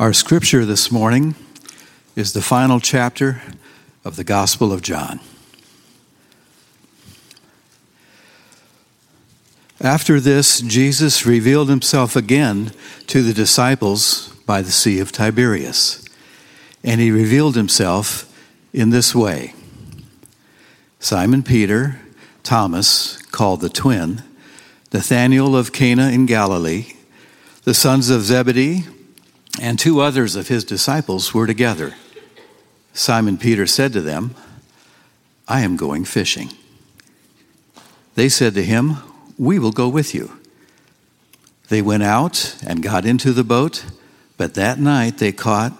Our scripture this morning is the final chapter of the Gospel of John. After this, Jesus revealed himself again to the disciples by the Sea of Tiberias. And he revealed himself in this way Simon Peter, Thomas, called the twin, Nathanael of Cana in Galilee, the sons of Zebedee, and two others of his disciples were together. Simon Peter said to them, I am going fishing. They said to him, We will go with you. They went out and got into the boat, but that night they caught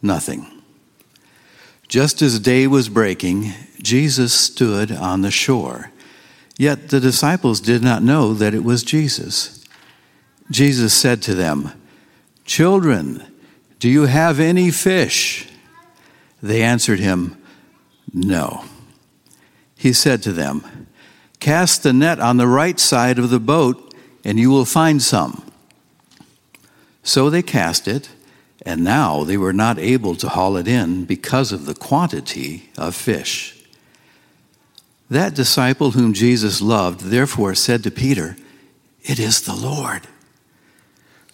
nothing. Just as day was breaking, Jesus stood on the shore. Yet the disciples did not know that it was Jesus. Jesus said to them, Children, do you have any fish? They answered him, No. He said to them, Cast the net on the right side of the boat, and you will find some. So they cast it, and now they were not able to haul it in because of the quantity of fish. That disciple whom Jesus loved therefore said to Peter, It is the Lord.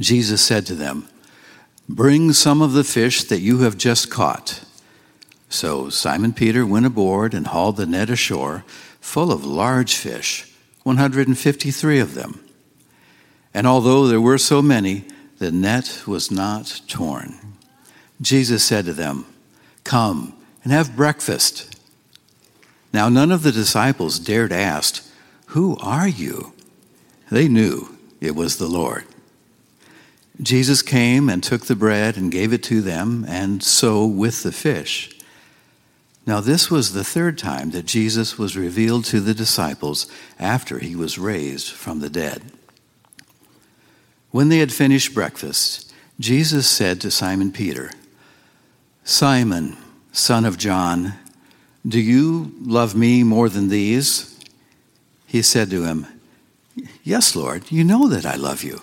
Jesus said to them, Bring some of the fish that you have just caught. So Simon Peter went aboard and hauled the net ashore, full of large fish, 153 of them. And although there were so many, the net was not torn. Jesus said to them, Come and have breakfast. Now none of the disciples dared ask, Who are you? They knew it was the Lord. Jesus came and took the bread and gave it to them, and so with the fish. Now, this was the third time that Jesus was revealed to the disciples after he was raised from the dead. When they had finished breakfast, Jesus said to Simon Peter, Simon, son of John, do you love me more than these? He said to him, Yes, Lord, you know that I love you.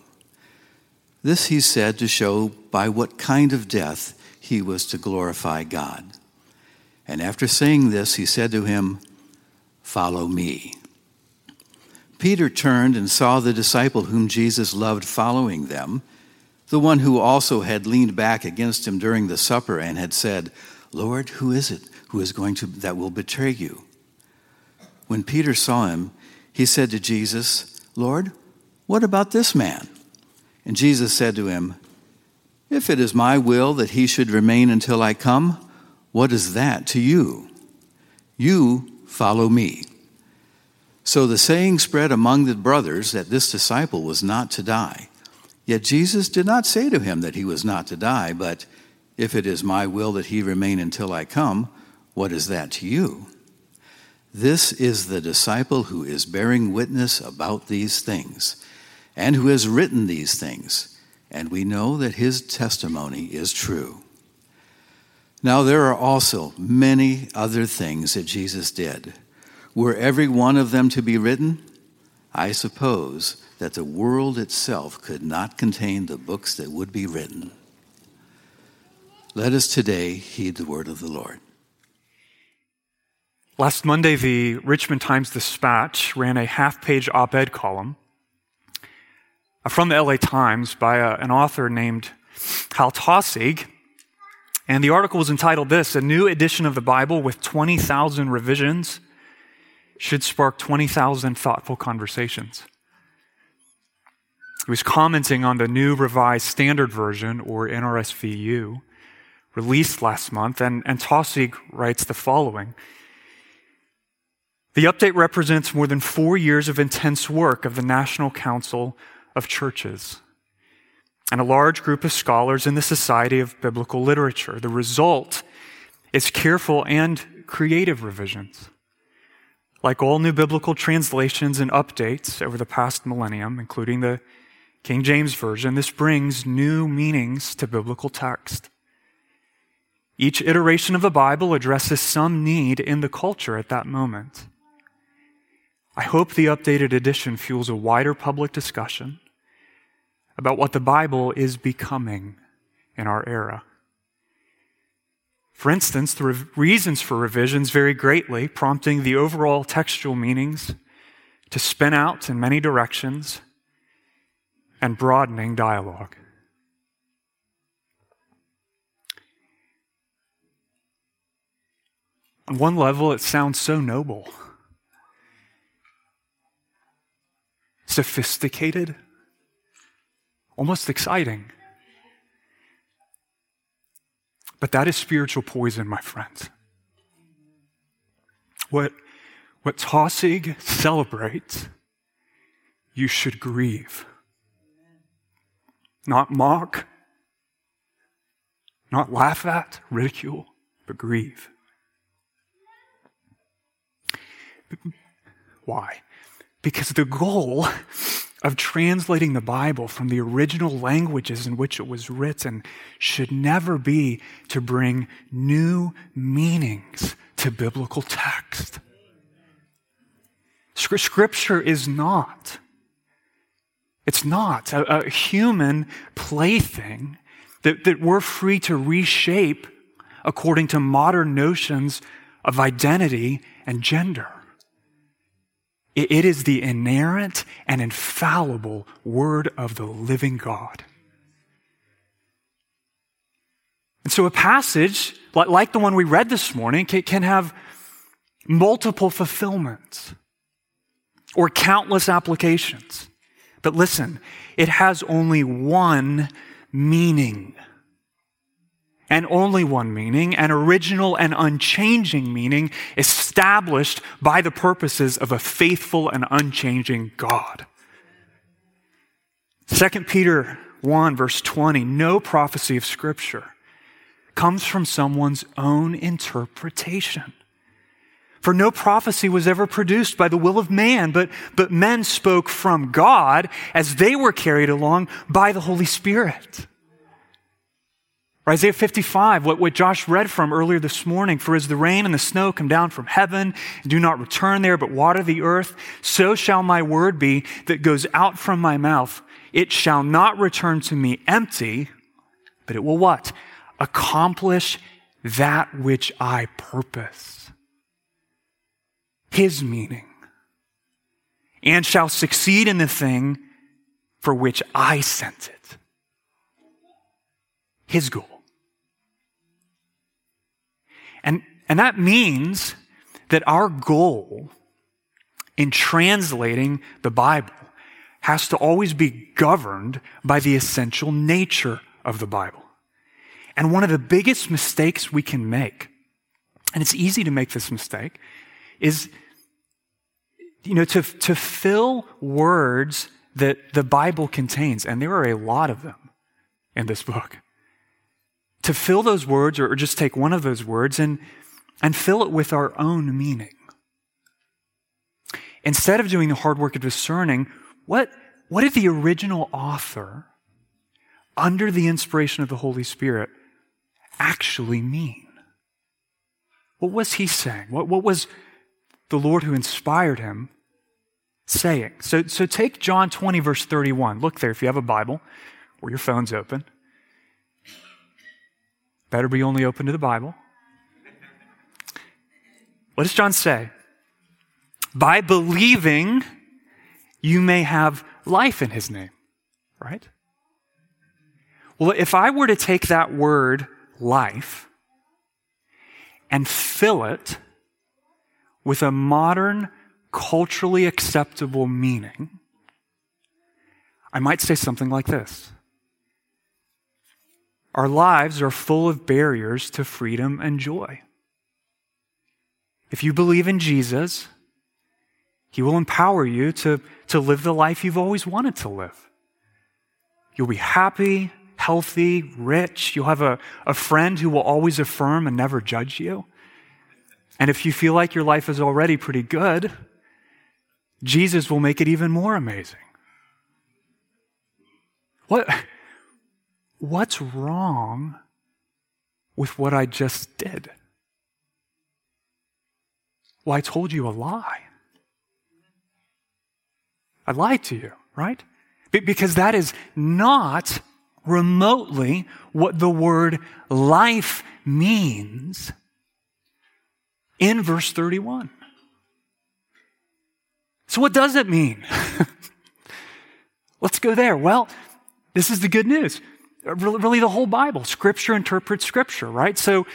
This he said to show by what kind of death he was to glorify God. And after saying this, he said to him, Follow me. Peter turned and saw the disciple whom Jesus loved following them, the one who also had leaned back against him during the supper and had said, Lord, who is it who is going to that will betray you? When Peter saw him, he said to Jesus, Lord, what about this man? And Jesus said to him, If it is my will that he should remain until I come, what is that to you? You follow me. So the saying spread among the brothers that this disciple was not to die. Yet Jesus did not say to him that he was not to die, but, If it is my will that he remain until I come, what is that to you? This is the disciple who is bearing witness about these things and who has written these things, and we know that his testimony is true. Now, there are also many other things that Jesus did. Were every one of them to be written, I suppose that the world itself could not contain the books that would be written. Let us today heed the word of the Lord. Last Monday, the Richmond Times Dispatch ran a half page op ed column from the LA Times by a, an author named Hal Taussig and the article was entitled This A New Edition of the Bible with 20,000 Revisions Should Spark 20,000 Thoughtful Conversations. He was commenting on the new Revised Standard Version, or NRSVU, released last month, and, and Taussig writes the following. The update represents more than four years of intense work of the National Council of Churches and a large group of scholars in the Society of Biblical Literature. The result is careful and creative revisions. Like all new biblical translations and updates over the past millennium, including the King James Version, this brings new meanings to biblical text. Each iteration of the Bible addresses some need in the culture at that moment. I hope the updated edition fuels a wider public discussion about what the Bible is becoming in our era. For instance, the re- reasons for revisions vary greatly, prompting the overall textual meanings to spin out in many directions and broadening dialogue. On one level, it sounds so noble, sophisticated almost exciting. But that is spiritual poison, my friends. What, what Taussig celebrates, you should grieve. Not mock, not laugh at, ridicule, but grieve. Why? Because the goal of translating the Bible from the original languages in which it was written should never be to bring new meanings to biblical text. Scripture is not. It's not a, a human plaything that, that we're free to reshape according to modern notions of identity and gender. It is the inerrant and infallible Word of the living God. And so a passage like the one we read this morning can have multiple fulfillments or countless applications. But listen, it has only one meaning and only one meaning, an original and unchanging meaning established by the purposes of a faithful and unchanging God. 2 Peter 1 verse 20, no prophecy of scripture comes from someone's own interpretation. For no prophecy was ever produced by the will of man, but, but men spoke from God as they were carried along by the Holy Spirit. Isaiah 55, what, what Josh read from earlier this morning, for as the rain and the snow come down from heaven and do not return there, but water the earth, so shall my word be that goes out from my mouth. It shall not return to me empty, but it will what? Accomplish that which I purpose. His meaning. And shall succeed in the thing for which I sent it. His goal. And, that means that our goal in translating the Bible has to always be governed by the essential nature of the Bible. And one of the biggest mistakes we can make, and it's easy to make this mistake, is you know, to, to fill words that the Bible contains, and there are a lot of them in this book to fill those words or, just take one of those words and, and fill it with our own meaning. Instead of doing the hard work of discerning, what, what did the original author, under the inspiration of the Holy Spirit, actually mean? What was he saying? What, what was the Lord who inspired him saying? So, so take John 20, verse 31. Look there if you have a Bible or your phone's open. Better be only open to the Bible. What does John say? By believing, you may have life in his name, right? Well, if I were to take that word life and fill it with a modern, culturally acceptable meaning, I might say something like this Our lives are full of barriers to freedom and joy. If you believe in Jesus, He will empower you to, to live the life you've always wanted to live. You'll be happy, healthy, rich. You'll have a, a friend who will always affirm and never judge you. And if you feel like your life is already pretty good, Jesus will make it even more amazing. What, what's wrong with what I just did? Well, I told you a lie. I lied to you, right? Because that is not remotely what the word life means in verse 31. So, what does it mean? Let's go there. Well, this is the good news. Really, the whole Bible. Scripture interprets Scripture, right? So,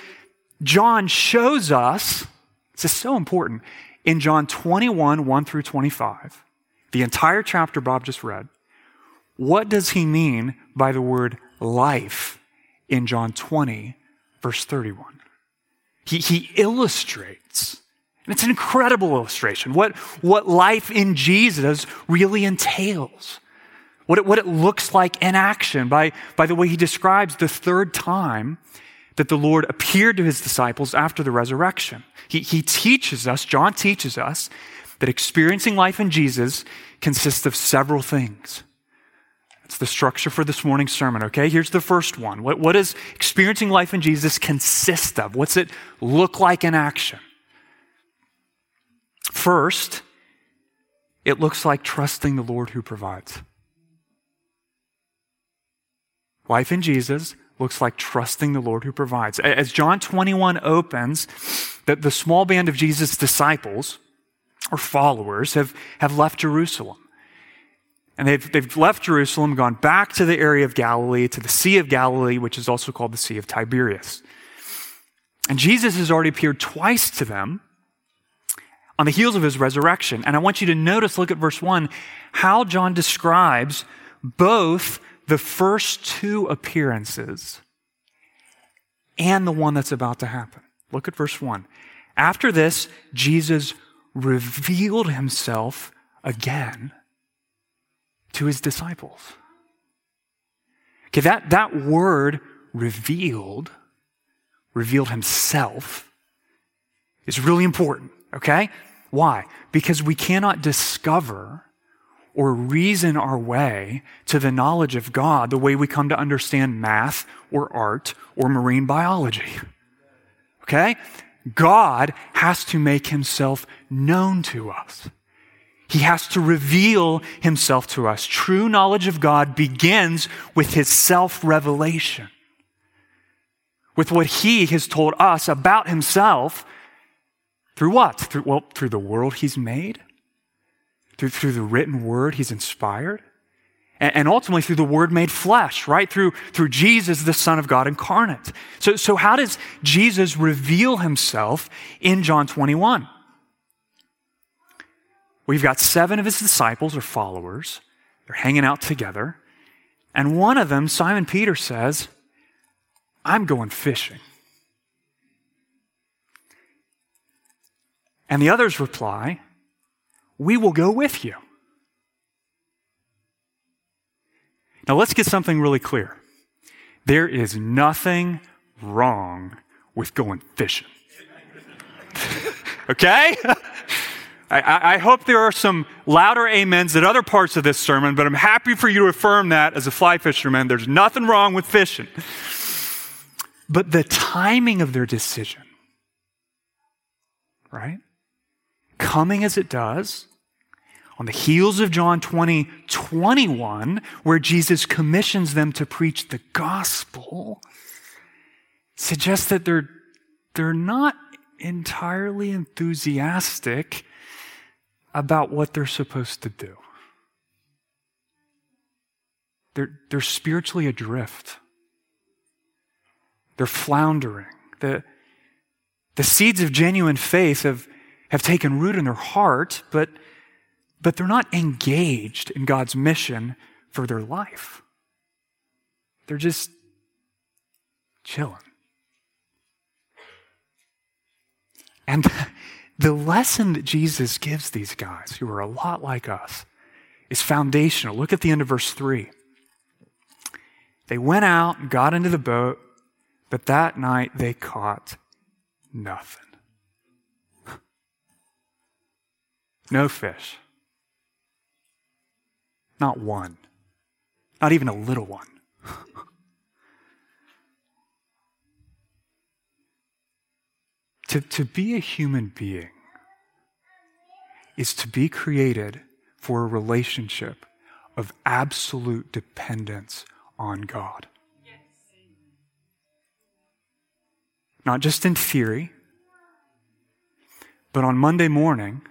John shows us, this is so important, in John 21, 1 through 25, the entire chapter Bob just read, what does he mean by the word life in John 20, verse 31? He, he illustrates, and it's an incredible illustration, what, what life in Jesus really entails. What it, what it looks like in action by, by the way he describes the third time that the Lord appeared to his disciples after the resurrection. He, he teaches us, John teaches us, that experiencing life in Jesus consists of several things. That's the structure for this morning's sermon, okay? Here's the first one. What, what does experiencing life in Jesus consist of? What's it look like in action? First, it looks like trusting the Lord who provides. Life in Jesus looks like trusting the Lord who provides. As John 21 opens, that the small band of Jesus' disciples or followers have, have left Jerusalem. And they've, they've left Jerusalem, gone back to the area of Galilee, to the Sea of Galilee, which is also called the Sea of Tiberias. And Jesus has already appeared twice to them on the heels of his resurrection. And I want you to notice, look at verse 1, how John describes both the first two appearances and the one that's about to happen. Look at verse 1. After this, Jesus revealed himself again to his disciples. Okay, that, that word revealed, revealed himself, is really important, okay? Why? Because we cannot discover or reason our way to the knowledge of God the way we come to understand math or art or marine biology. Okay? God has to make himself known to us. He has to reveal himself to us. True knowledge of God begins with his self revelation, with what he has told us about himself through what? Through, well, through the world he's made, through, through the written word he's inspired, and, and ultimately through the word made flesh, right? Through, through Jesus, the Son of God incarnate. So, so how does Jesus reveal himself in John 21? We've got seven of his disciples or followers. They're hanging out together. And one of them, Simon Peter, says, I'm going fishing. And the others reply, We will go with you. Now let's get something really clear. There is nothing wrong with going fishing. okay? I, I, hope there are some louder amens at other parts of this sermon, but I'm happy for you to affirm that as a fly fisherman. There's nothing wrong with fishing. But the timing of their decision right? Coming as it does, on the heels of John 20, 21, where Jesus commissions them to preach the gospel, suggests that they're, they're not entirely enthusiastic about what they're supposed to do. They're, they're spiritually adrift. They're floundering. The, the seeds of genuine faith have, have taken root in their heart, but, but they're not engaged in God's mission for their life. They're just chilling. And the lesson that Jesus gives these guys, who are a lot like us, is foundational. Look at the end of verse 3. They went out and got into the boat, but that night they caught nothing. No fish. Not one. Not even a little one. to, to be a human being is to be created for a relationship of absolute dependence on God. Not just in theory, but on Monday morning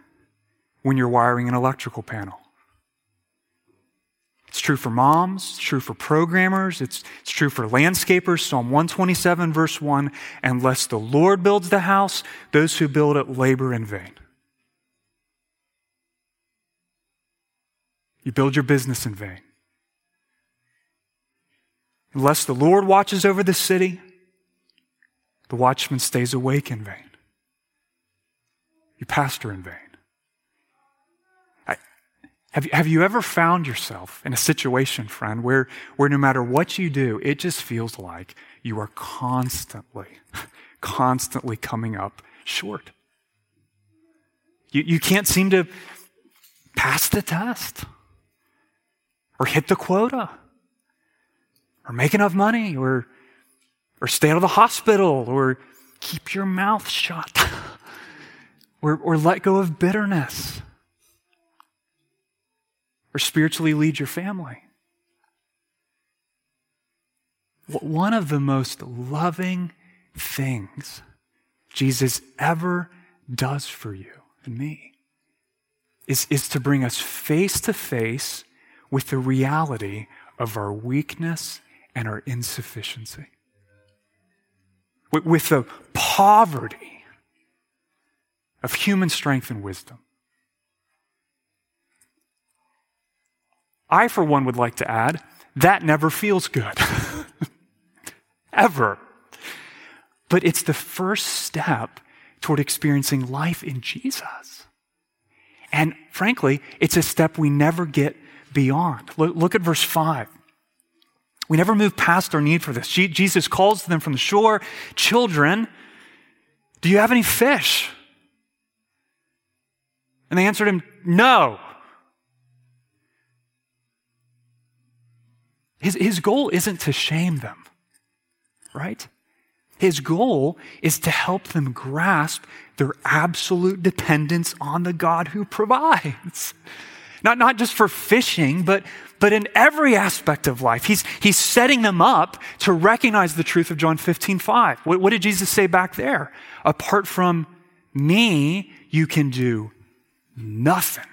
when you're wiring an electrical panel. It's true for moms, it's true for programmers, it's, it's true for landscapers. Psalm 127, verse 1 Unless the Lord builds the house, those who build it labor in vain. You build your business in vain. Unless the Lord watches over the city, the watchman stays awake in vain. You pastor in vain. Have, you, have you ever found yourself in a situation, friend, where, where no matter what you do, it just feels like you are constantly, constantly coming up short? You, you can't seem to pass the test or hit the quota or make enough money or, or stay out of the hospital or keep your mouth shut or, or let go of bitterness or spiritually lead your family. One of the most loving things Jesus ever does for you and me is, is to bring us face to face with the reality of our weakness and our insufficiency. With the poverty of human strength and wisdom. I, for one, would like to add that never feels good. Ever. But it's the first step toward experiencing life in Jesus. And frankly, it's a step we never get beyond. Look, look at verse 5. We never move past our need for this. Jesus calls to them from the shore Children, do you have any fish? And they answered him, No. His, his goal isn't to shame them, right? His goal is to help them grasp their absolute dependence on the God who provides. Not, not just for fishing, but, but in every aspect of life. He's, he's setting them up to recognize the truth of John 15, 5. What, what did Jesus say back there? Apart from me, you can do nothing.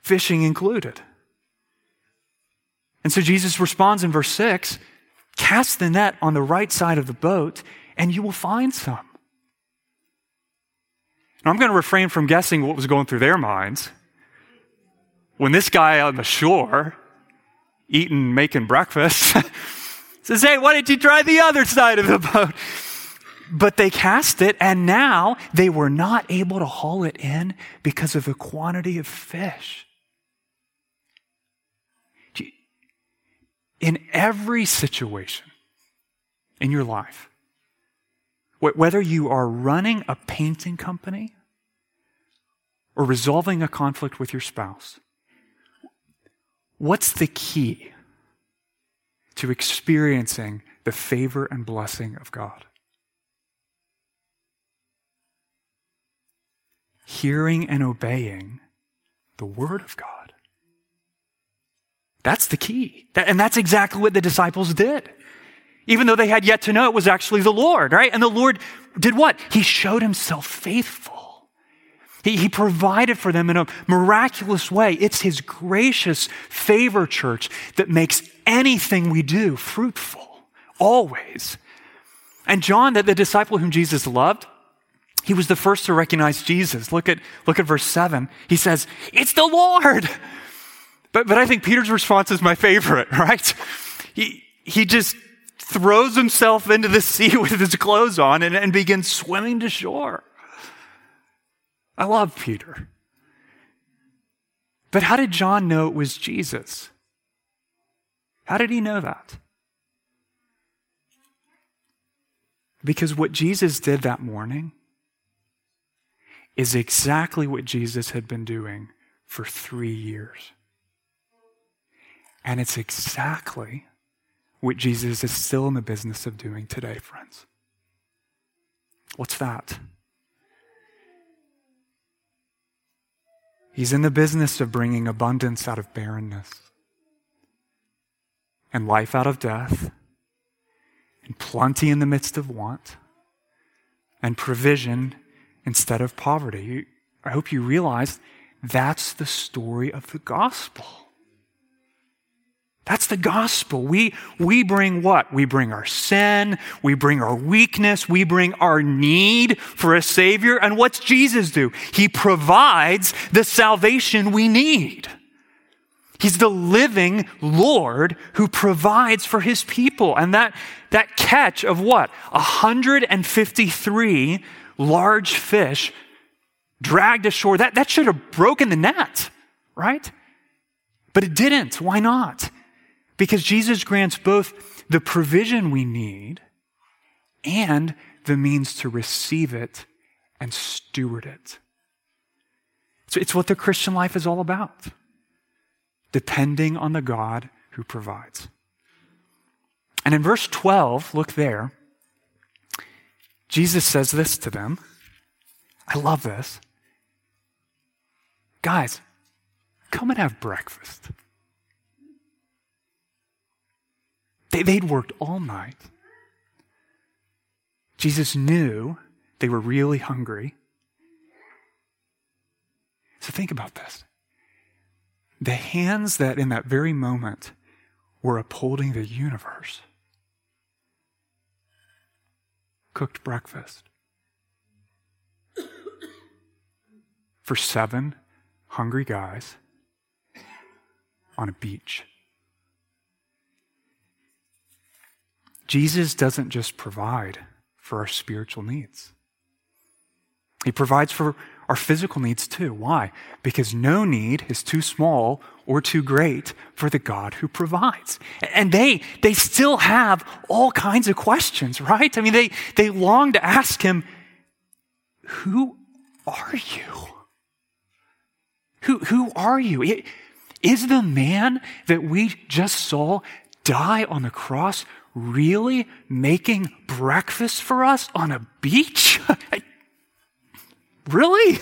Fishing included. And so Jesus responds in verse 6 Cast the net on the right side of the boat, and you will find some. Now, I'm going to refrain from guessing what was going through their minds. When this guy on the shore, eating, making breakfast, says, Hey, why didn't you try the other side of the boat? But they cast it, and now they were not able to haul it in because of the quantity of fish. in every situation in your life, whether you are running a painting company or resolving a conflict with your spouse, what's the key to experiencing the favor and blessing of God? Hearing and obeying the Word of God. That's the key. And that's exactly what the disciples did. Even though they had yet to know it was actually the Lord, right? And the Lord did what? He showed himself faithful. He, he provided for them in a miraculous way. It's his gracious favor, church, that makes anything we do fruitful, always. And John, the, the disciple whom Jesus loved, he was the first to recognize Jesus. Look at, look at verse 7. He says, It's the Lord. But, but I think Peter's response is my favorite, right? He, he just throws himself into the sea with his clothes on and, and begins swimming to shore. I love Peter. But how did John know it was Jesus? How did he know that? Because what Jesus did that morning is exactly what Jesus had been doing for three years. And it's exactly what Jesus is still in the business of doing today, friends. What's that? He's in the business of bringing abundance out of barrenness, and life out of death, and plenty in the midst of want, and provision instead of poverty. I hope you realize that's the story of the gospel. That's the gospel. We, we bring what? We bring our sin. We bring our weakness. We bring our need for a savior. And what's Jesus do? He provides the salvation we need. He's the living Lord who provides for his people. And that, that catch of what? 153 large fish dragged ashore, that, that should have broken the net, right? But it didn't. Why not? Because Jesus grants both the provision we need and the means to receive it and steward it. So it's what the Christian life is all about depending on the God who provides. And in verse 12, look there, Jesus says this to them. I love this. Guys, come and have breakfast. They, they'd worked all night. Jesus knew they were really hungry. So think about this. The hands that in that very moment were upholding the universe cooked breakfast for seven hungry guys on a beach. Jesus doesn't just provide for our spiritual needs. He provides for our physical needs too. Why? Because no need is too small or too great for the God who provides. And they, they still have all kinds of questions, right? I mean, they, they long to ask him, who are you? Who, who are you? Is the man that we just saw die on the cross really making breakfast for us on a beach? really?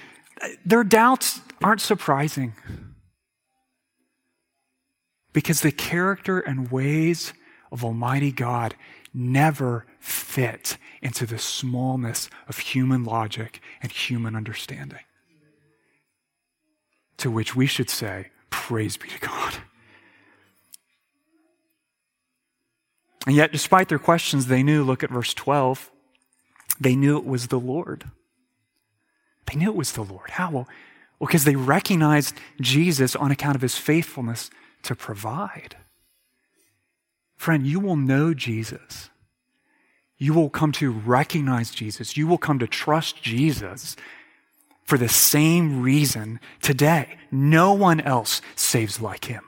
Their doubts aren't surprising. Because the character and ways of Almighty God never fit into the smallness of human logic and human understanding. To which we should say, Praise be to God. And yet, despite their questions, they knew, look at verse 12, they knew it was the Lord. They knew it was the Lord. How? Well, because they recognized Jesus on account of his faithfulness to provide. Friend, you will know Jesus. You will come to recognize Jesus. You will come to trust Jesus for the same reason today. No one else saves like him.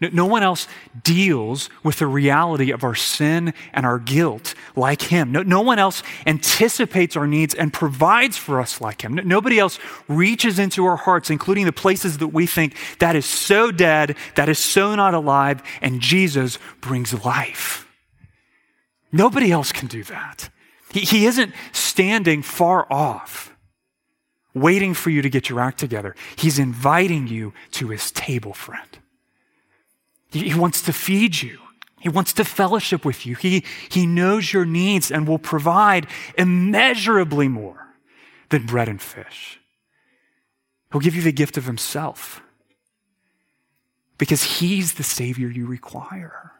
No one else deals with the reality of our sin and our guilt like Him. No, no, one else anticipates our needs and provides for us like Him. nobody else reaches into our hearts, including the places that we think that is so dead, that is so not alive, and Jesus brings life. Nobody else can do that. He, he isn't standing far off. waiting for you to get your act together. He's inviting you to his table, friend. He wants to feed you. He wants to fellowship with you. He, he knows your needs and will provide immeasurably more than bread and fish. He'll give you the gift of himself because he's the Savior you require.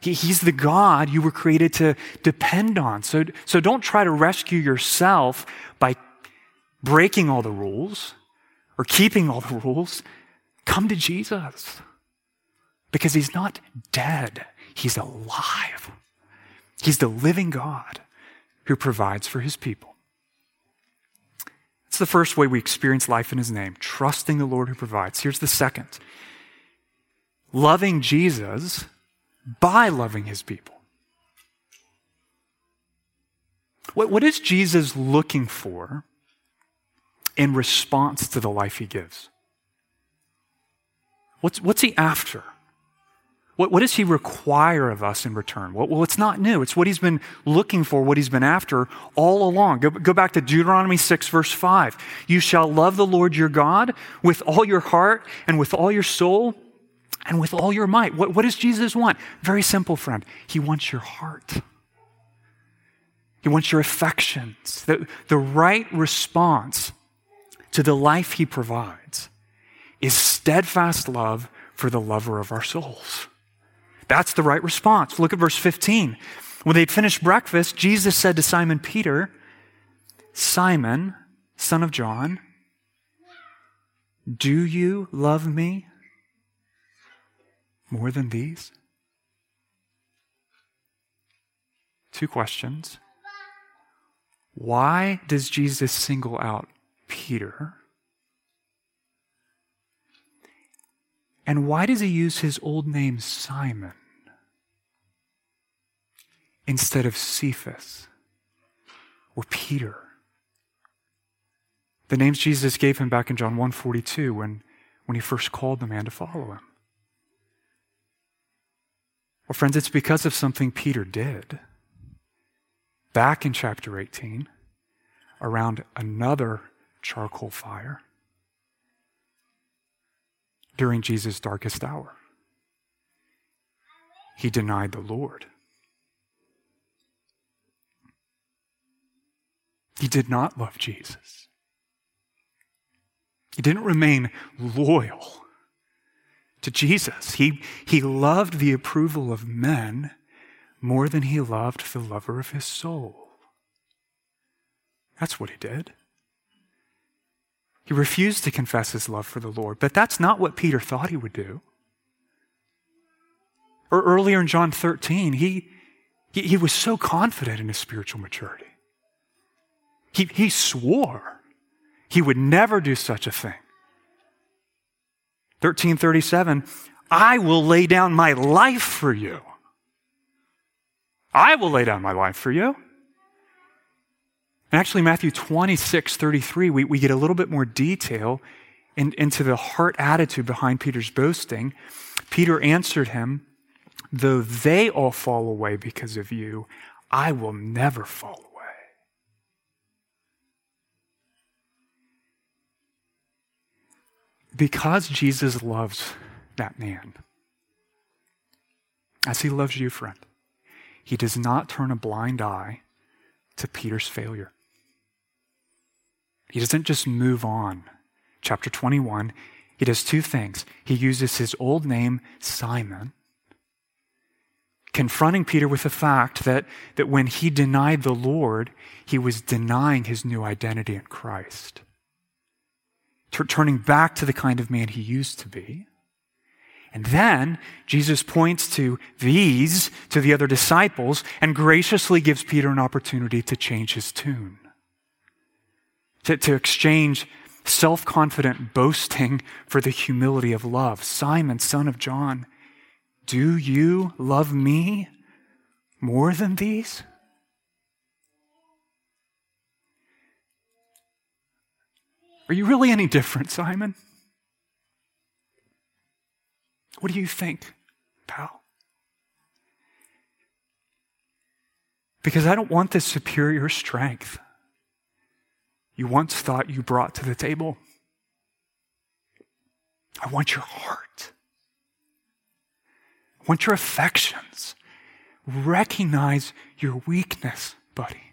He, he's the God you were created to depend on. So, so don't try to rescue yourself by breaking all the rules or keeping all the rules. Come to Jesus because he's not dead, he's alive. He's the living God who provides for his people. It's the first way we experience life in his name, trusting the Lord who provides. Here's the second loving Jesus by loving his people. What, what is Jesus looking for in response to the life he gives? What's, what's he after? What, what does he require of us in return? Well, well, it's not new. It's what he's been looking for, what he's been after all along. Go, go back to Deuteronomy 6, verse 5. You shall love the Lord your God with all your heart and with all your soul and with all your might. What, what does Jesus want? Very simple, friend. He wants your heart. He wants your affections. The, the right response to the life he provides is steadfast love for the lover of our souls. That's the right response. Look at verse 15. When they'd finished breakfast, Jesus said to Simon Peter, Simon, son of John, do you love me more than these? Two questions. Why does Jesus single out Peter? And why does he use his old name Simon? Instead of Cephas or Peter. The names Jesus gave him back in John 1:42 when, when he first called the man to follow him. Well, friends, it's because of something Peter did back in chapter 18 around another charcoal fire during Jesus' darkest hour. He denied the Lord. He did not love Jesus. He didn't remain loyal to Jesus. He, he loved the approval of men more than he loved the lover of his soul. That's what he did. He refused to confess his love for the Lord, but that's not what Peter thought he would do. Or earlier in John 13, he, he, he was so confident in his spiritual maturity. He, he swore he would never do such a thing. 1337, I will lay down my life for you. I will lay down my life for you. And actually, Matthew 26, 33, we, we get a little bit more detail in, into the heart attitude behind Peter's boasting. Peter answered him, Though they all fall away because of you, I will never fall because Jesus loves that man, as he loves you, friend, he does not turn a blind eye to Peter's failure. He doesn't just move on. Chapter 21, he does two things. He uses his old name, Simon, confronting Peter with the fact that, that when he denied the Lord, he was denying his new identity in Christ t- turning back to the kind of man he used to be. And then Jesus points to these, to the other disciples, and graciously gives Peter an opportunity to change his tune, to, to exchange self confident boasting for the humility of love. Simon, son of John, do you love me more than these? Are you really any different, Simon? What do you think, pal? Because I don't want this superior strength you once thought you brought to the table. I want your heart. I want your affections. Recognize your weakness, buddy.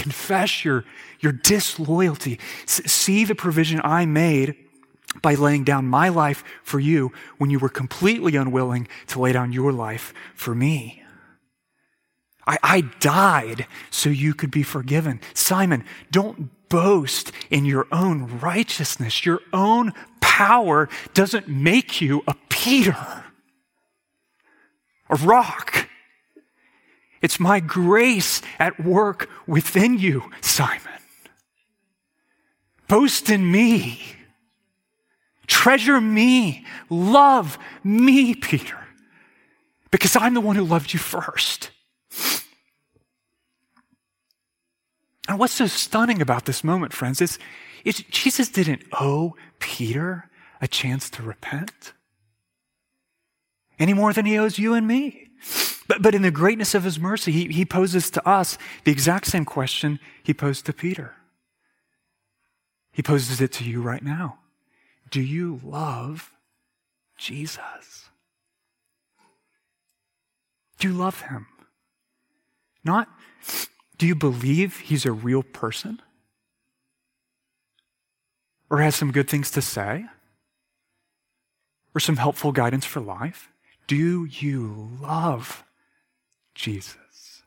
Confess your, your disloyalty. S- see the provision I made by laying down my life for you when you were completely unwilling to lay down your life for me. I, I died so you could be forgiven. Simon, don't boast in your own righteousness. Your own power doesn't make you a Peter, a rock. It's my grace at work within you, Simon. Boast in me. Treasure me. Love me, Peter. Because I'm the one who loved you first. And what's so stunning about this moment, friends, is, is Jesus didn't owe Peter a chance to repent any more than he owes you and me. But, but in the greatness of his mercy, he, he poses to us the exact same question he posed to Peter. He poses it to you right now. Do you love Jesus? Do you love him? Not, do you believe he's a real person? Or has some good things to say? Or some helpful guidance for life? Do you love Jesus?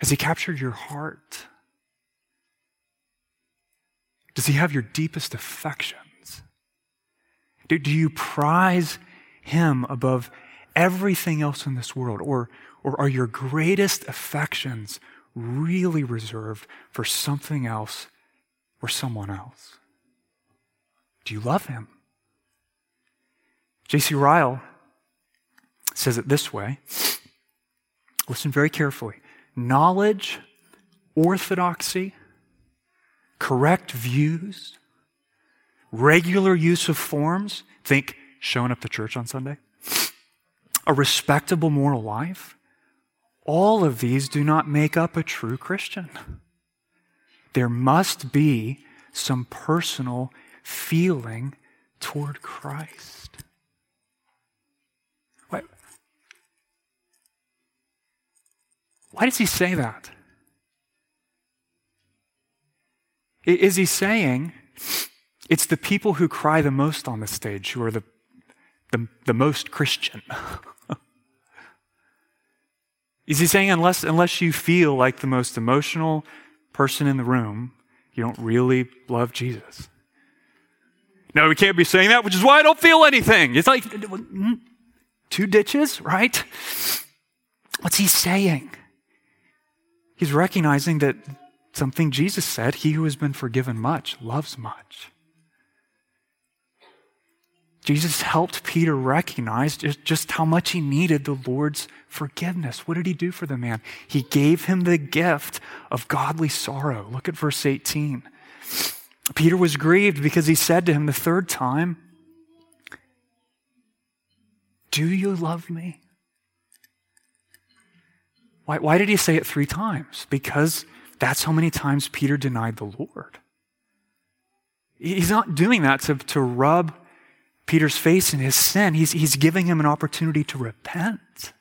Has he captured your heart? Does he have your deepest affections? Do, do you prize him above everything else in this world? Or, or are your greatest affections really reserved for something else or someone else? Do you love him? J.C. Ryle says it this way. Listen very carefully. Knowledge, orthodoxy, correct views, regular use of forms, think showing up to church on Sunday, a respectable moral life, all of these do not make up a true Christian. There must be some personal feeling toward Christ. Why does he say that? Is he saying it's the people who cry the most on the stage who are the, the, the most Christian? Is he saying unless, unless you feel like the most emotional person in the room, you don't really love Jesus? No, we can't be saying that, which is why I don't feel anything. It's like two ditches, right? What's he saying? He's recognizing that something Jesus said he who has been forgiven much loves much. Jesus helped Peter recognize just, how much he needed the Lord's forgiveness. What did he do for the man? He gave him the gift of godly sorrow. Look at verse 18. Peter was grieved because he said to him the third time, Do you love me? Why, why did he say it three times? Because that's how many times Peter denied the Lord. He's not doing that to, to rub Peter's face in his sin. He's, he's giving him an opportunity to repent,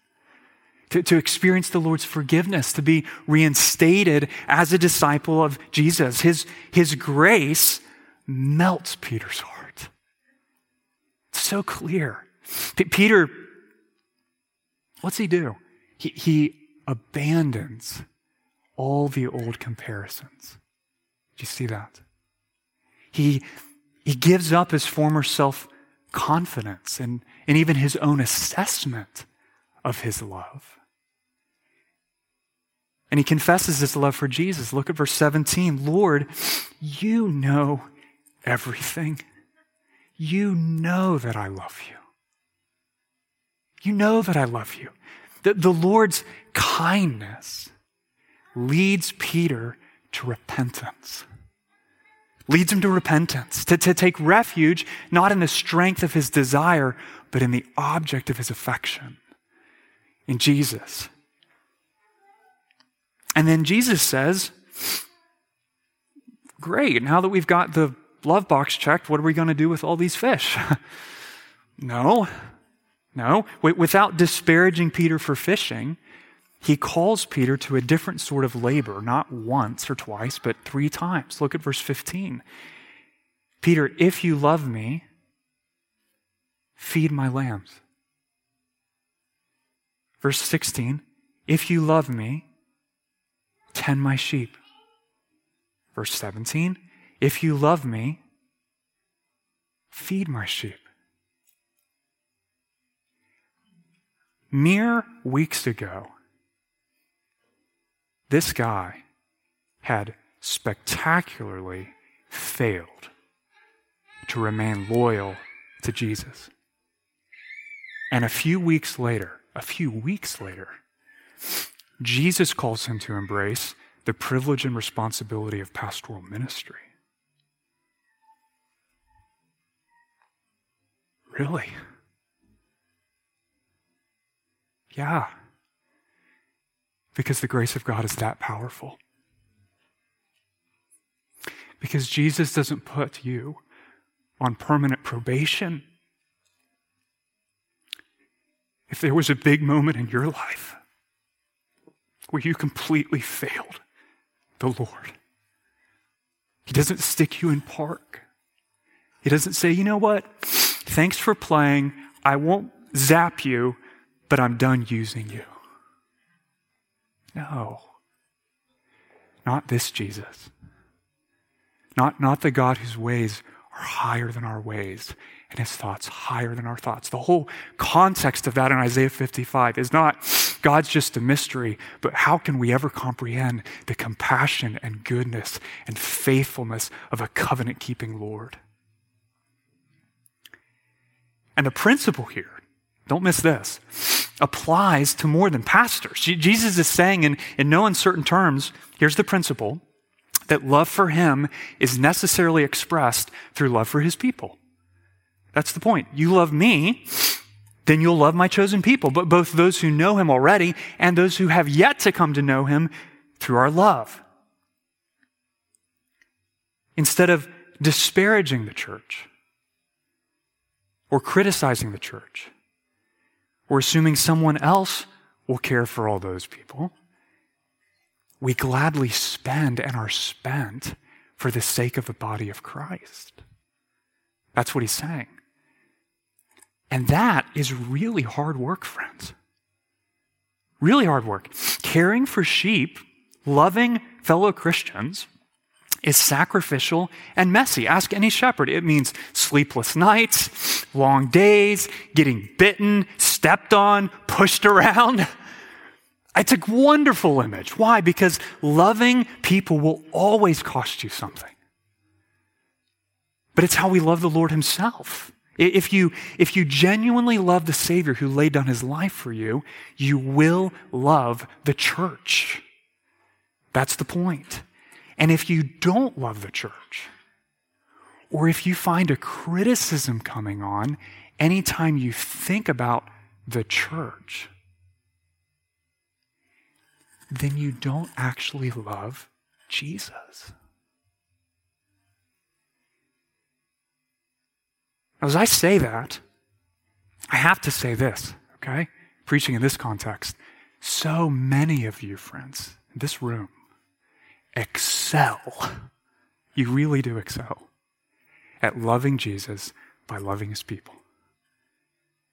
to, to experience the Lord's forgiveness, to be reinstated as a disciple of Jesus. His, his grace melts Peter's heart. It's so clear. P- Peter, what's he do? He, he abandons all the old comparisons. Do you see that? He, he gives up his former self confidence and, and even his own assessment of his love. And he confesses his love for Jesus. Look at verse 17. Lord, you know everything. You know that I love you. You know that I love you. The, the Lord's kindness leads Peter to repentance. Leads him to repentance, to, to take refuge not in the strength of his desire, but in the object of his affection, in Jesus. And then Jesus says, Great, now that we've got the love box checked, what are we going to do with all these fish? no, no. Without disparaging Peter for fishing, he calls Peter to a different sort of labor, not once or twice, but three times. Look at verse 15. Peter, if you love me, feed my lambs. Verse 16, if you love me, tend my sheep. Verse 17, if you love me, feed my sheep. Mere weeks ago, this guy had spectacularly failed to remain loyal to Jesus. And a few weeks later, a few weeks later, Jesus calls him to embrace the privilege and responsibility of pastoral ministry. Really? Yeah. Because the grace of God is that powerful. Because Jesus doesn't put you on permanent probation. If there was a big moment in your life where you completely failed the Lord, He doesn't stick you in park. He doesn't say, you know what? Thanks for playing. I won't zap you, but I'm done using you. No. Not this Jesus. Not, not the God whose ways are higher than our ways and his thoughts higher than our thoughts. The whole context of that in Isaiah 55 is not God's just a mystery, but how can we ever comprehend the compassion and goodness and faithfulness of a covenant keeping Lord? And the principle here, don't miss this, applies to more than pastors. Jesus is saying in, in no uncertain terms, here's the principle that love for him is necessarily expressed through love for his people. That's the point. You love me, then you'll love my chosen people, but both those who know him already and those who have yet to come to know him through our love. Instead of disparaging the church or criticizing the church or assuming someone else will care for all those people, we gladly spend and are spent for the sake of the body of Christ. That's what he's saying. And that is really hard work, friends. Really hard work. Caring for sheep, loving fellow Christians, is sacrificial and messy. Ask any shepherd. It means sleepless nights, long days, getting bitten, stepped on, pushed around. It's a wonderful image. Why? Because loving people will always cost you something. But it's how we love the Lord Himself. If you, if you genuinely love the Savior who laid down his life for you, you will love the church. That's the point. And if you don't love the church, or if you find a criticism coming on anytime you think about the church, then you don't actually love Jesus. As I say that, I have to say this, okay? Preaching in this context. So many of you, friends, in this room, excel. You really do excel at loving Jesus by loving his people.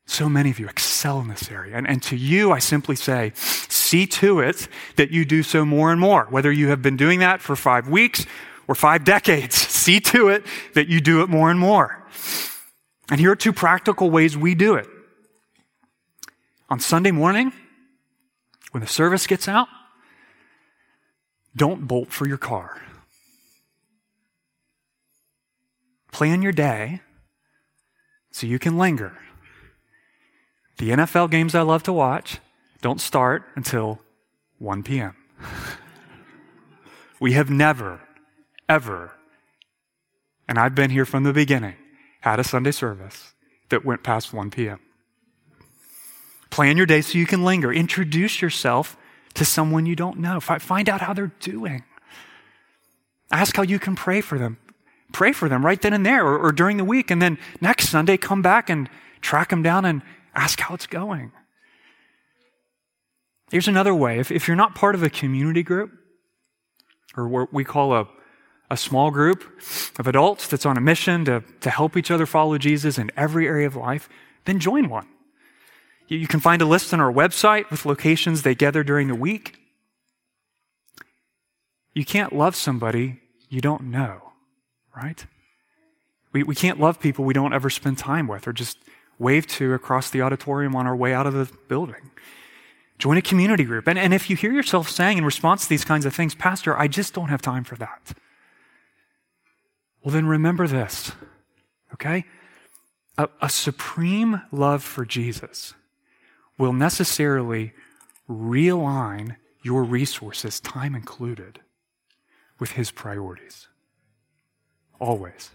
So many of you excel in this area. And, and to you, I simply say, see to it that you do so more and more. Whether you have been doing that for five weeks or five decades, see to it that you do it more and more. And here are two practical ways we do it. On Sunday morning, when the service gets out, don't bolt for your car. Plan your day so you can linger. The NFL games I love to watch don't start until 1 p.m. we have never, ever, and I've been here from the beginning, had a Sunday service that went past 1 p.m. Plan your day so you can linger. Introduce yourself to someone you don't know. Find out how they're doing. Ask how you can pray for them. Pray for them right then and there or, or during the week. And then next Sunday, come back and track them down and ask how it's going. Here's another way. If, if you're not part of a community group, or what we call a, a small group of adults that's on a mission to, to help each other follow Jesus in every area of life, then join one. You, you can find a list on our website with locations they gather during the week. You can't love somebody you don't know, right? We, we can't love people we don't ever spend time with or just wave to across the auditorium on our way out of the building. Join a community group. And, and if you hear yourself saying in response to these kinds of things, Pastor, I just don't have time for that. Well, then remember this, okay? A, a supreme love for Jesus will necessarily realign your resources, time included, with his priorities. Always.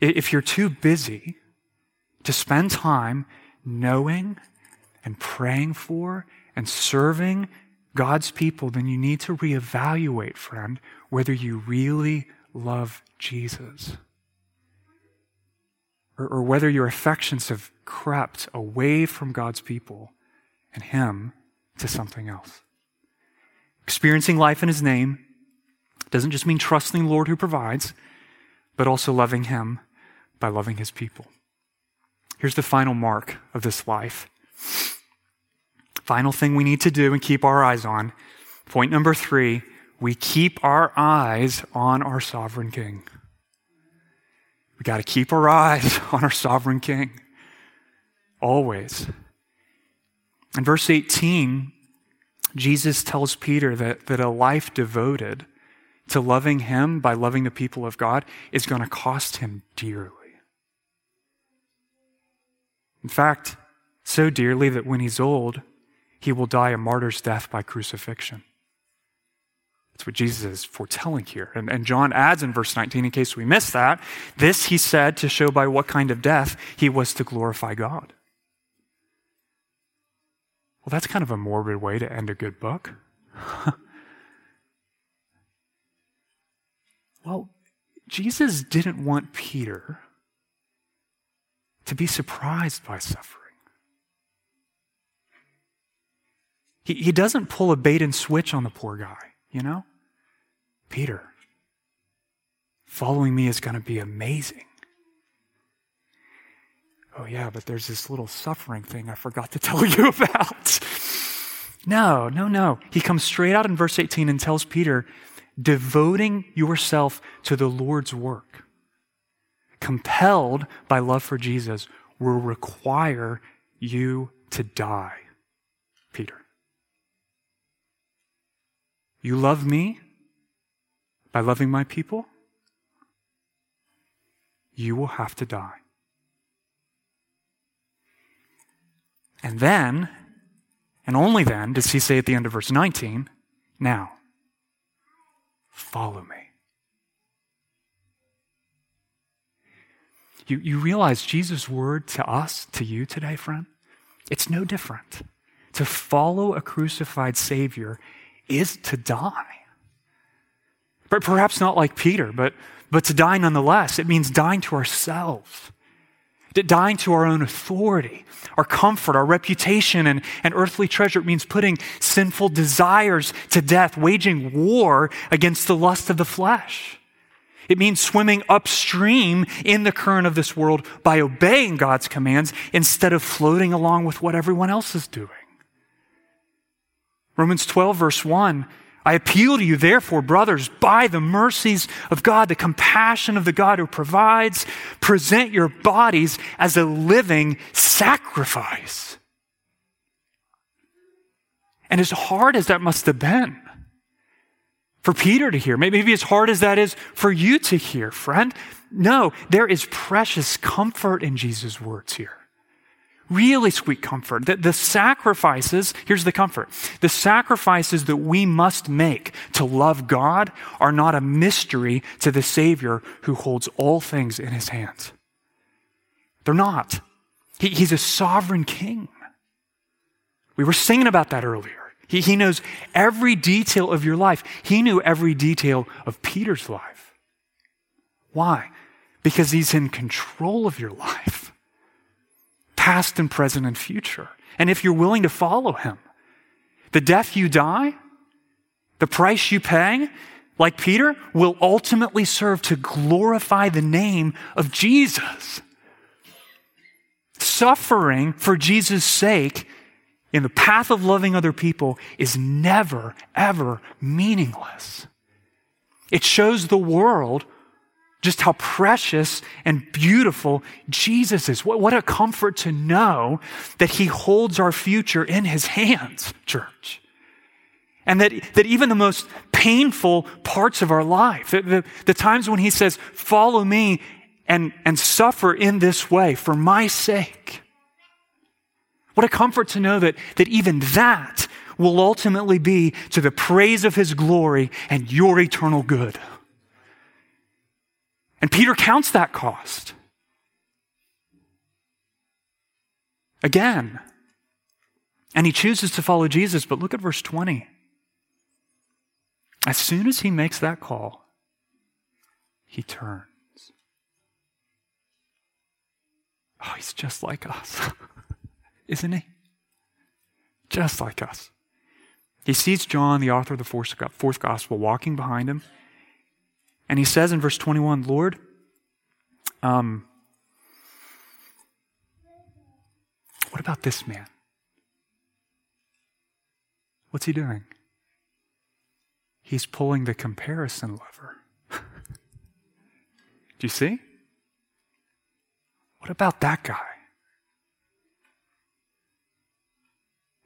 If you're too busy to spend time knowing and praying for and serving God's people, then you need to reevaluate, friend, whether you really love Jesus. Or, or, whether your affections have crept away from God's people and Him to something else. Experiencing life in His name doesn't just mean trusting the Lord who provides, but also loving Him by loving His people. Here's the final mark of this life Final thing we need to do and keep our eyes on. Point number three we keep our eyes on our sovereign king. We got to keep our eyes on our sovereign king. Always. In verse 18, Jesus tells Peter that, that a life devoted to loving him by loving the people of God is going to cost him dearly. In fact, so dearly that when he's old, he will die a martyr's death by crucifixion. That's what Jesus is foretelling here. And, and, John adds in verse 19, in case we miss that, this he said to show by what kind of death he was to glorify God. Well, that's kind of a morbid way to end a good book. well, Jesus didn't want Peter to be surprised by suffering. He, he doesn't pull a bait and switch on the poor guy, you know? Peter, following me is going to be amazing. Oh, yeah, but there's this little suffering thing I forgot to tell you about. no, no, no. He comes straight out in verse 18 and tells Peter, devoting yourself to the Lord's work, compelled by love for Jesus, will require you to die, Peter. You love me by loving my people? You will have to die. And then, and only then, does he say at the end of verse 19, now, follow me. You, you realize Jesus' word to us, to you today, friend? It's no different. To follow a crucified Savior is to die. But perhaps not like Peter, but, but to die nonetheless. It means dying to ourselves, dying to our own authority, our comfort, our reputation, and, and earthly treasure. It means putting sinful desires to death, waging war against the lust of the flesh. It means swimming upstream in the current of this world by obeying God's commands instead of floating along with what everyone else is doing. Romans 12, verse 1 I appeal to you, therefore, brothers, by the mercies of God, the compassion of the God who provides, present your bodies as a living sacrifice. And as hard as that must have been for Peter to hear, maybe as hard as that is for you to hear, friend, no, there is precious comfort in Jesus' words here. Really sweet comfort. The, the sacrifices, here's the comfort. The sacrifices that we must make to love God are not a mystery to the Savior who holds all things in his hands. They're not. He, he's a sovereign king. We were singing about that earlier. He, he knows every detail of your life. He knew every detail of Peter's life. Why? Because he's in control of your life, past and present and future. And if you're willing to follow him, the death you die, the price you pay, like Peter, will ultimately serve to glorify the name of Jesus. Suffering for Jesus' sake in the path of loving other people is never, ever meaningless. It shows the world just how precious and beautiful Jesus is. What, what a comfort to know that He holds our future in His hands, church. And that, that even the most painful parts of our life, the, the, times when He says, Follow me and, and suffer in this way for my sake. What a comfort to know that, that even that will ultimately be to the praise of His glory and your eternal good. And Peter counts that cost. Again. And he chooses to follow Jesus, but look at verse 20. As soon as he makes that call, he turns. Oh, he's just like us, isn't he? Just like us. He sees John, the author of the fourth gospel, walking behind him. And he says in verse 21, Lord, um, what about this man? What's he doing? He's pulling the comparison lever. Do you see? What about that guy?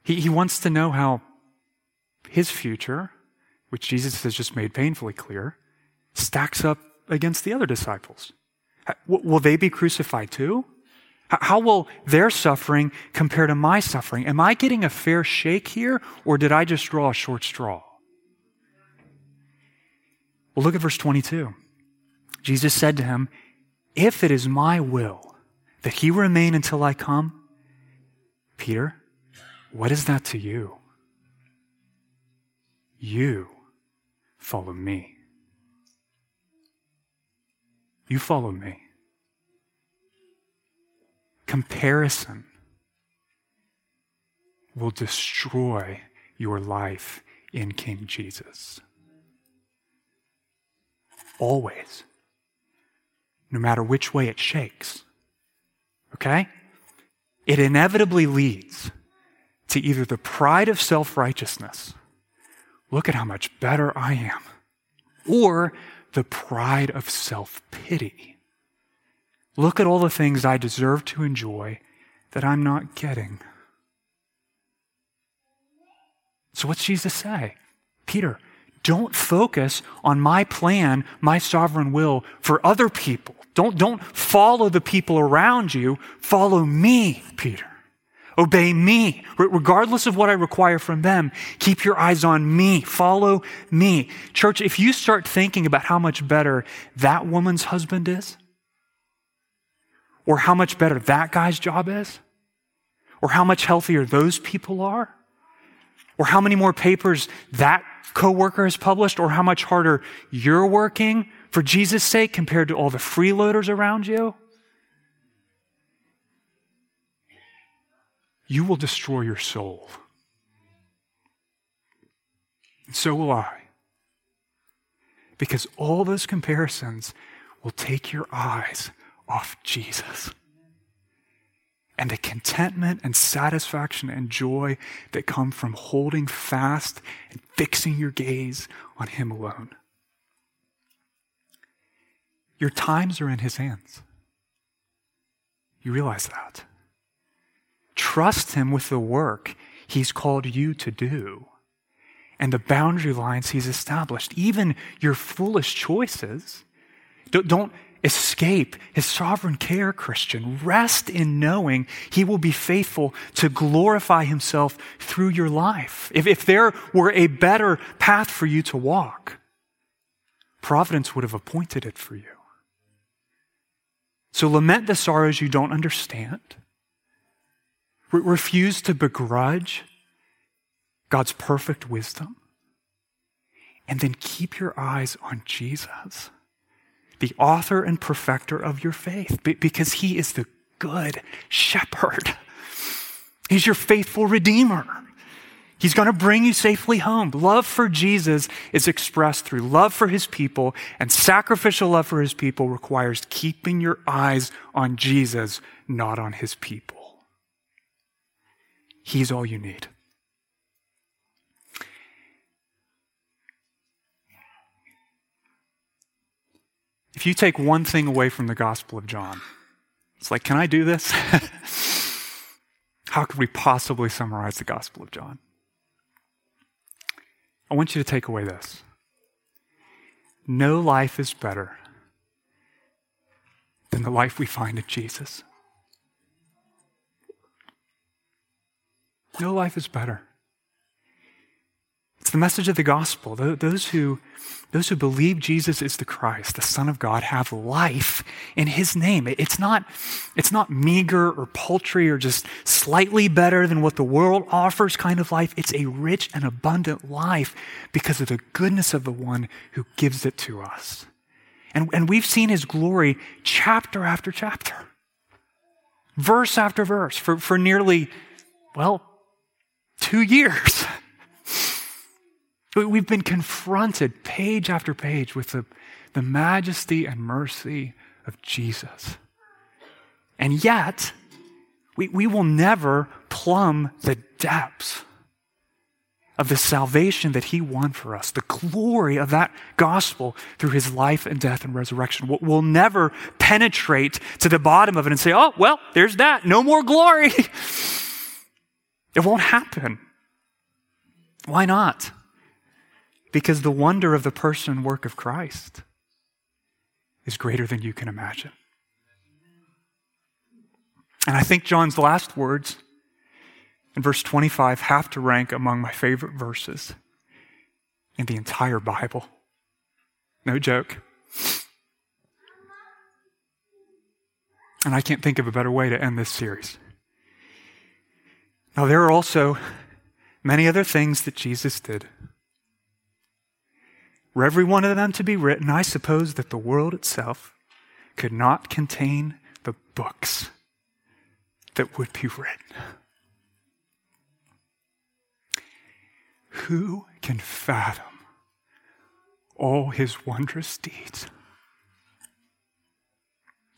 He, he wants to know how his future, which Jesus has just made painfully clear, stacks up against the other disciples. Will they be crucified too? How will their suffering compare to my suffering? Am I getting a fair shake here, or did I just draw a short straw? Well, look at verse 22. Jesus said to him, If it is my will that he remain until I come, Peter, what is that to you? You follow me. You follow me. Comparison will destroy your life in King Jesus. Always. No matter which way it shakes. Okay? It inevitably leads to either the pride of self righteousness, look at how much better I am, or the pride of self pity. Look at all the things I deserve to enjoy that I'm not getting. So, what's Jesus say? Peter, don't focus on my plan, my sovereign will for other people. Don't, don't follow the people around you. Follow me, Peter. Obey me, regardless of what I require from them. Keep your eyes on me. Follow me. Church, if you start thinking about how much better that woman's husband is, or how much better that guy's job is, or how much healthier those people are, or how many more papers that coworker has published, or how much harder you're working for Jesus' sake compared to all the freeloaders around you, you will destroy your soul. And so will I. Because all those comparisons will take your eyes off Jesus. And the contentment and satisfaction and joy that come from holding fast and fixing your gaze on Him alone. Your times are in His hands. You realize that. Trust Him with the work He's called you to do and the boundary lines He's established. Even your foolish choices. Don't escape His sovereign care, Christian. Rest in knowing He will be faithful to glorify Himself through your life. If, if there were a better path for you to walk, Providence would have appointed it for you. So lament the sorrows you don't understand refuse to begrudge God's perfect wisdom, and then keep your eyes on Jesus, the author and perfecter of your faith, because he is the good shepherd. He's your faithful redeemer. He's going to bring you safely home. Love for Jesus is expressed through love for his people, and sacrificial love for his people requires keeping your eyes on Jesus, not on his people. He's all you need. If you take one thing away from the Gospel of John, it's like, can I do this? How could we possibly summarize the Gospel of John? I want you to take away this. No life is better than the life we find in Jesus. No life is better. It's the message of the gospel. Those who, those who believe Jesus is the Christ, the Son of God, have life in his name. It's not, it's not meager or paltry or just slightly better than what the world offers kind of life. It's a rich and abundant life because of the goodness of the one who gives it to us. And, and we've seen his glory chapter after chapter, verse after verse, for, for nearly, well, two years. We've been confronted page after page with the, the majesty and mercy of Jesus. And yet, we, we will never plumb the depths of the salvation that he won for us, the glory of that gospel through his life and death and resurrection. We'll never penetrate to the bottom of it and say, oh, well, there's that. No more glory. it won't happen. Why not? Because the wonder of the person and work of Christ is greater than you can imagine. And I think John's last words in verse 25 have to rank among my favorite verses in the entire Bible. No joke. And I can't think of a better way to end this series. Now, there are also many other things that Jesus did were every one of them to be written, I suppose that the world itself could not contain the books that would be written. Who can fathom all his wondrous deeds?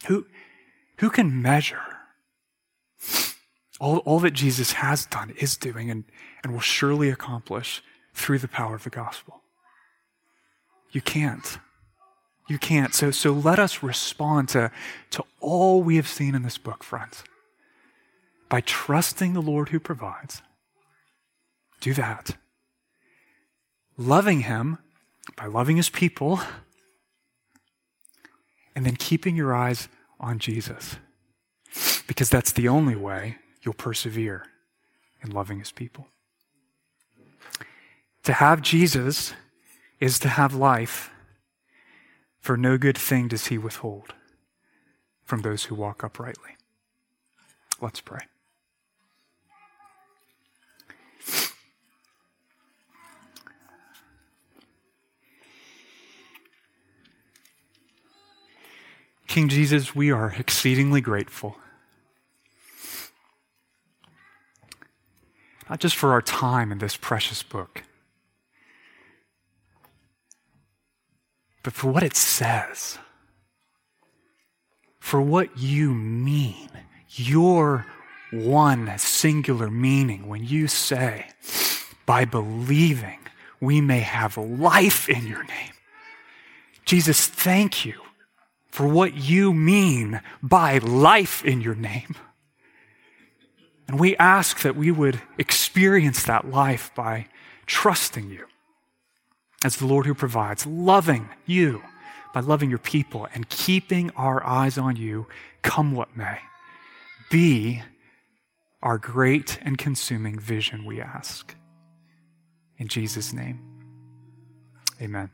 Who, who can measure all, all that Jesus has done, is doing, and, and will surely accomplish through the power of the gospel? You can't. You can't. So, so let us respond to, to all we have seen in this book, friends, by trusting the Lord who provides. Do that. Loving Him by loving His people, and then keeping your eyes on Jesus. Because that's the only way you'll persevere in loving His people. To have Jesus is to have life, for no good thing does he withhold from those who walk uprightly. Let's pray. King Jesus, we are exceedingly grateful. Not just for our time in this precious book but for what it says, for what you mean, your one singular meaning when you say, by believing, we may have life in your name. Jesus, thank you for what you mean by life in your name. And we ask that we would experience that life by trusting you as the Lord who provides, loving you by loving your people and keeping our eyes on you, come what may. Be our great and consuming vision, we ask. In Jesus' name, amen.